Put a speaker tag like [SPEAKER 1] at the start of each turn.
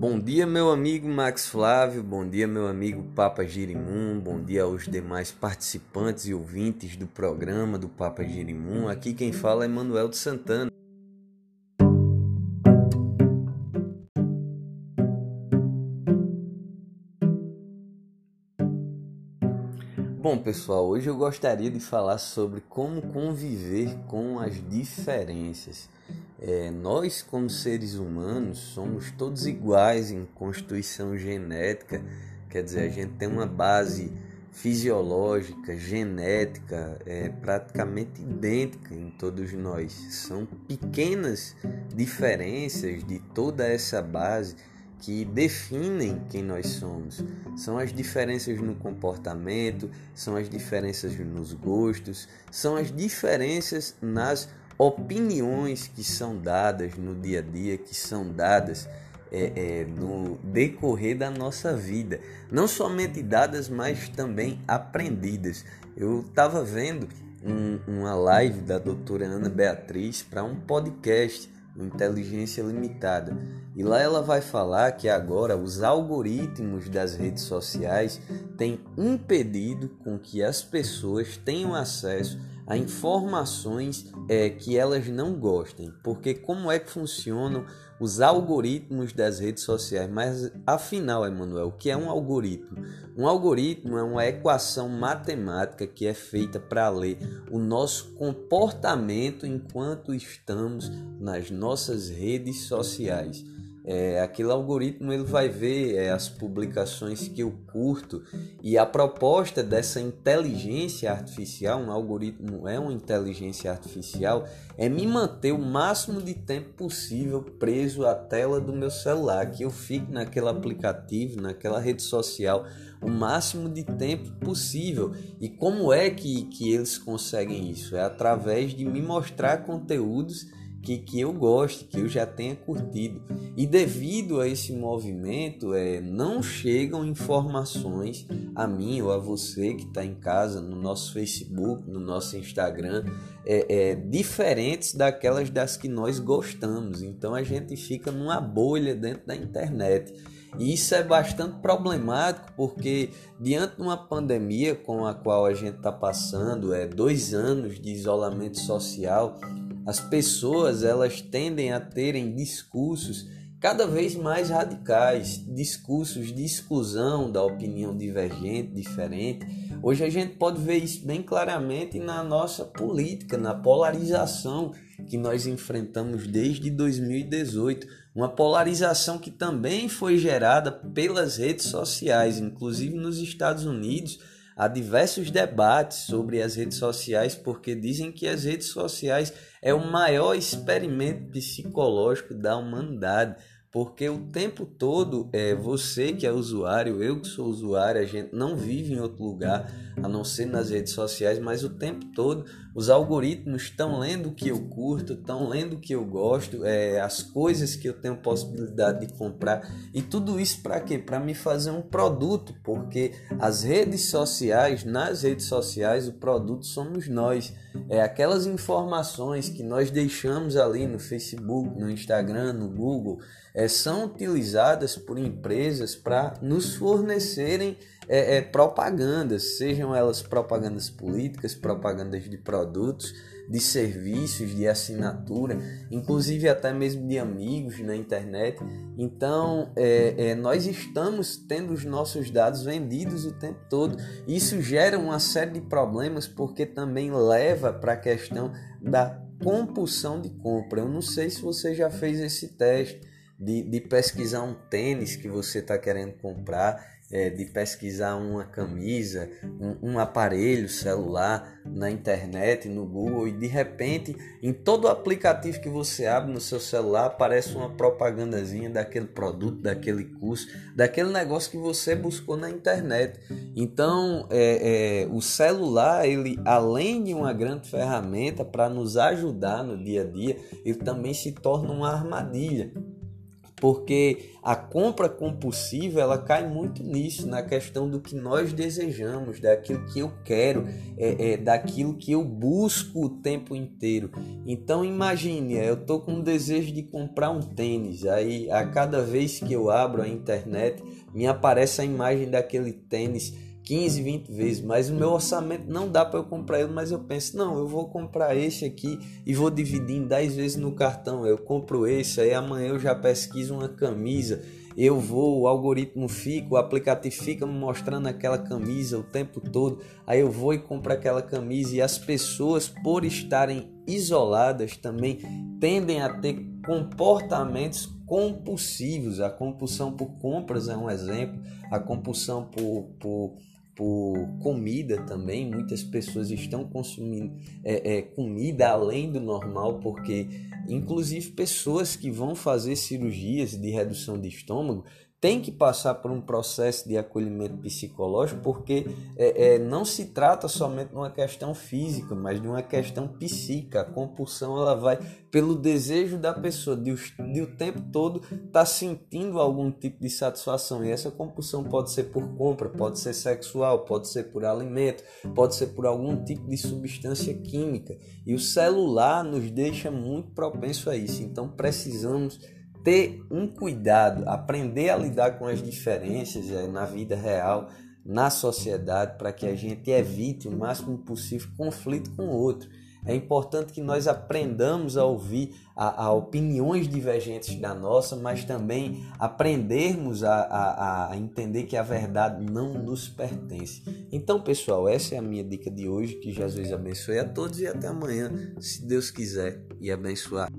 [SPEAKER 1] Bom dia, meu amigo Max Flávio, bom dia, meu amigo Papa Girimum, bom dia aos demais participantes e ouvintes do programa do Papa Girimum. Aqui quem fala é Manuel de Santana. Bom, pessoal, hoje eu gostaria de falar sobre como conviver com as diferenças. É, nós, como seres humanos, somos todos iguais em constituição genética, quer dizer, a gente tem uma base fisiológica, genética, é praticamente idêntica em todos nós. São pequenas diferenças de toda essa base que definem quem nós somos. São as diferenças no comportamento, são as diferenças nos gostos, são as diferenças nas opiniões que são dadas no dia a dia, que são dadas é, é, no decorrer da nossa vida. Não somente dadas, mas também aprendidas. Eu estava vendo um, uma live da doutora Ana Beatriz para um podcast Inteligência Limitada. E lá ela vai falar que agora os algoritmos das redes sociais têm impedido com que as pessoas tenham acesso a informações é, que elas não gostem. Porque como é que funcionam os algoritmos das redes sociais? Mas afinal, Emanuel, o que é um algoritmo? Um algoritmo é uma equação matemática que é feita para ler o nosso comportamento enquanto estamos nas nossas redes sociais. É, aquele algoritmo ele vai ver é, as publicações que eu curto e a proposta dessa inteligência artificial, um algoritmo é uma inteligência artificial, é me manter o máximo de tempo possível preso à tela do meu celular, que eu fique naquele aplicativo, naquela rede social o máximo de tempo possível. E como é que, que eles conseguem isso? É através de me mostrar conteúdos que, que eu goste, que eu já tenha curtido. E devido a esse movimento, é, não chegam informações a mim ou a você que está em casa, no nosso Facebook, no nosso Instagram, é, é, diferentes daquelas das que nós gostamos. Então a gente fica numa bolha dentro da internet. E isso é bastante problemático porque, diante de uma pandemia com a qual a gente está passando, é dois anos de isolamento social, as pessoas elas tendem a terem discursos cada vez mais radicais, discursos de exclusão da opinião divergente, diferente. Hoje a gente pode ver isso bem claramente na nossa política, na polarização que nós enfrentamos desde 2018, uma polarização que também foi gerada pelas redes sociais, inclusive nos Estados Unidos há diversos debates sobre as redes sociais porque dizem que as redes sociais é o maior experimento psicológico da humanidade porque o tempo todo é você que é usuário, eu que sou usuário, a gente não vive em outro lugar a não ser nas redes sociais, mas o tempo todo os algoritmos estão lendo o que eu curto, estão lendo o que eu gosto, é, as coisas que eu tenho possibilidade de comprar e tudo isso para quê? Para me fazer um produto, porque as redes sociais, nas redes sociais, o produto somos nós. É aquelas informações que nós deixamos ali no Facebook, no Instagram, no Google é, são utilizadas por empresas para nos fornecerem é, é, propagandas, sejam elas propagandas políticas, propagandas de produtos, de serviços, de assinatura, inclusive até mesmo de amigos na internet. Então, é, nós estamos tendo os nossos dados vendidos o tempo todo. Isso gera uma série de problemas porque também leva para a questão da compulsão de compra. Eu não sei se você já fez esse teste de, de pesquisar um tênis que você está querendo comprar, é, de pesquisar uma camisa, um, um, aparelho celular na internet, no Google, e de repente, em todo aplicativo que você abre no seu celular, aparece uma propagandazinha daquele produto, daquele curso, daquele negócio que você buscou na internet. Então, é, é, o celular, ele além de uma grande ferramenta para nos ajudar no dia a dia, ele também se torna uma armadilha porque a compra compulsiva ela cai muito nisso, na questão do que nós desejamos, daquilo que eu quero, é, é, daquilo que eu busco o tempo inteiro. Então imagine, eu tô com o desejo de comprar um tênis, aí a cada vez que eu abro a internet me aparece a imagem daquele tênis 15, 20 vezes, mas o meu orçamento não dá para eu comprar ele, mas eu penso, não, eu vou comprar esse aqui e vou dividir em 10 vezes no cartão. Eu compro esse, aí amanhã eu já pesquiso uma camisa, eu vou, o algoritmo fica, o aplicativo fica me mostrando aquela camisa o tempo todo, aí eu vou e compro aquela camisa e as pessoas por estarem isoladas também tendem a ter comportamentos compulsivos. A compulsão por compras é um exemplo, a compulsão por, por por comida também. Muitas pessoas estão consumindo é, é, comida além do normal, porque, inclusive, pessoas que vão fazer cirurgias de redução de estômago tem que passar por um processo de acolhimento psicológico, porque é, é, não se trata somente de uma questão física, mas de uma questão psíquica. A compulsão ela vai pelo desejo da pessoa de, de o tempo todo estar tá sentindo algum tipo de satisfação. E essa compulsão pode ser por compra, pode ser sexual, pode ser por alimento, pode ser por algum tipo de substância química. E o celular nos deixa muito propenso a isso. Então precisamos ter um cuidado, aprender a lidar com as diferenças é, na vida real, na sociedade, para que a gente evite o máximo possível conflito com o outro. É importante que nós aprendamos a ouvir a, a opiniões divergentes da nossa, mas também aprendermos a, a, a, entender que a verdade não nos pertence. Então, pessoal, essa é a minha dica de hoje. Que Jesus abençoe a todos e até amanhã, se Deus quiser, e abençoar.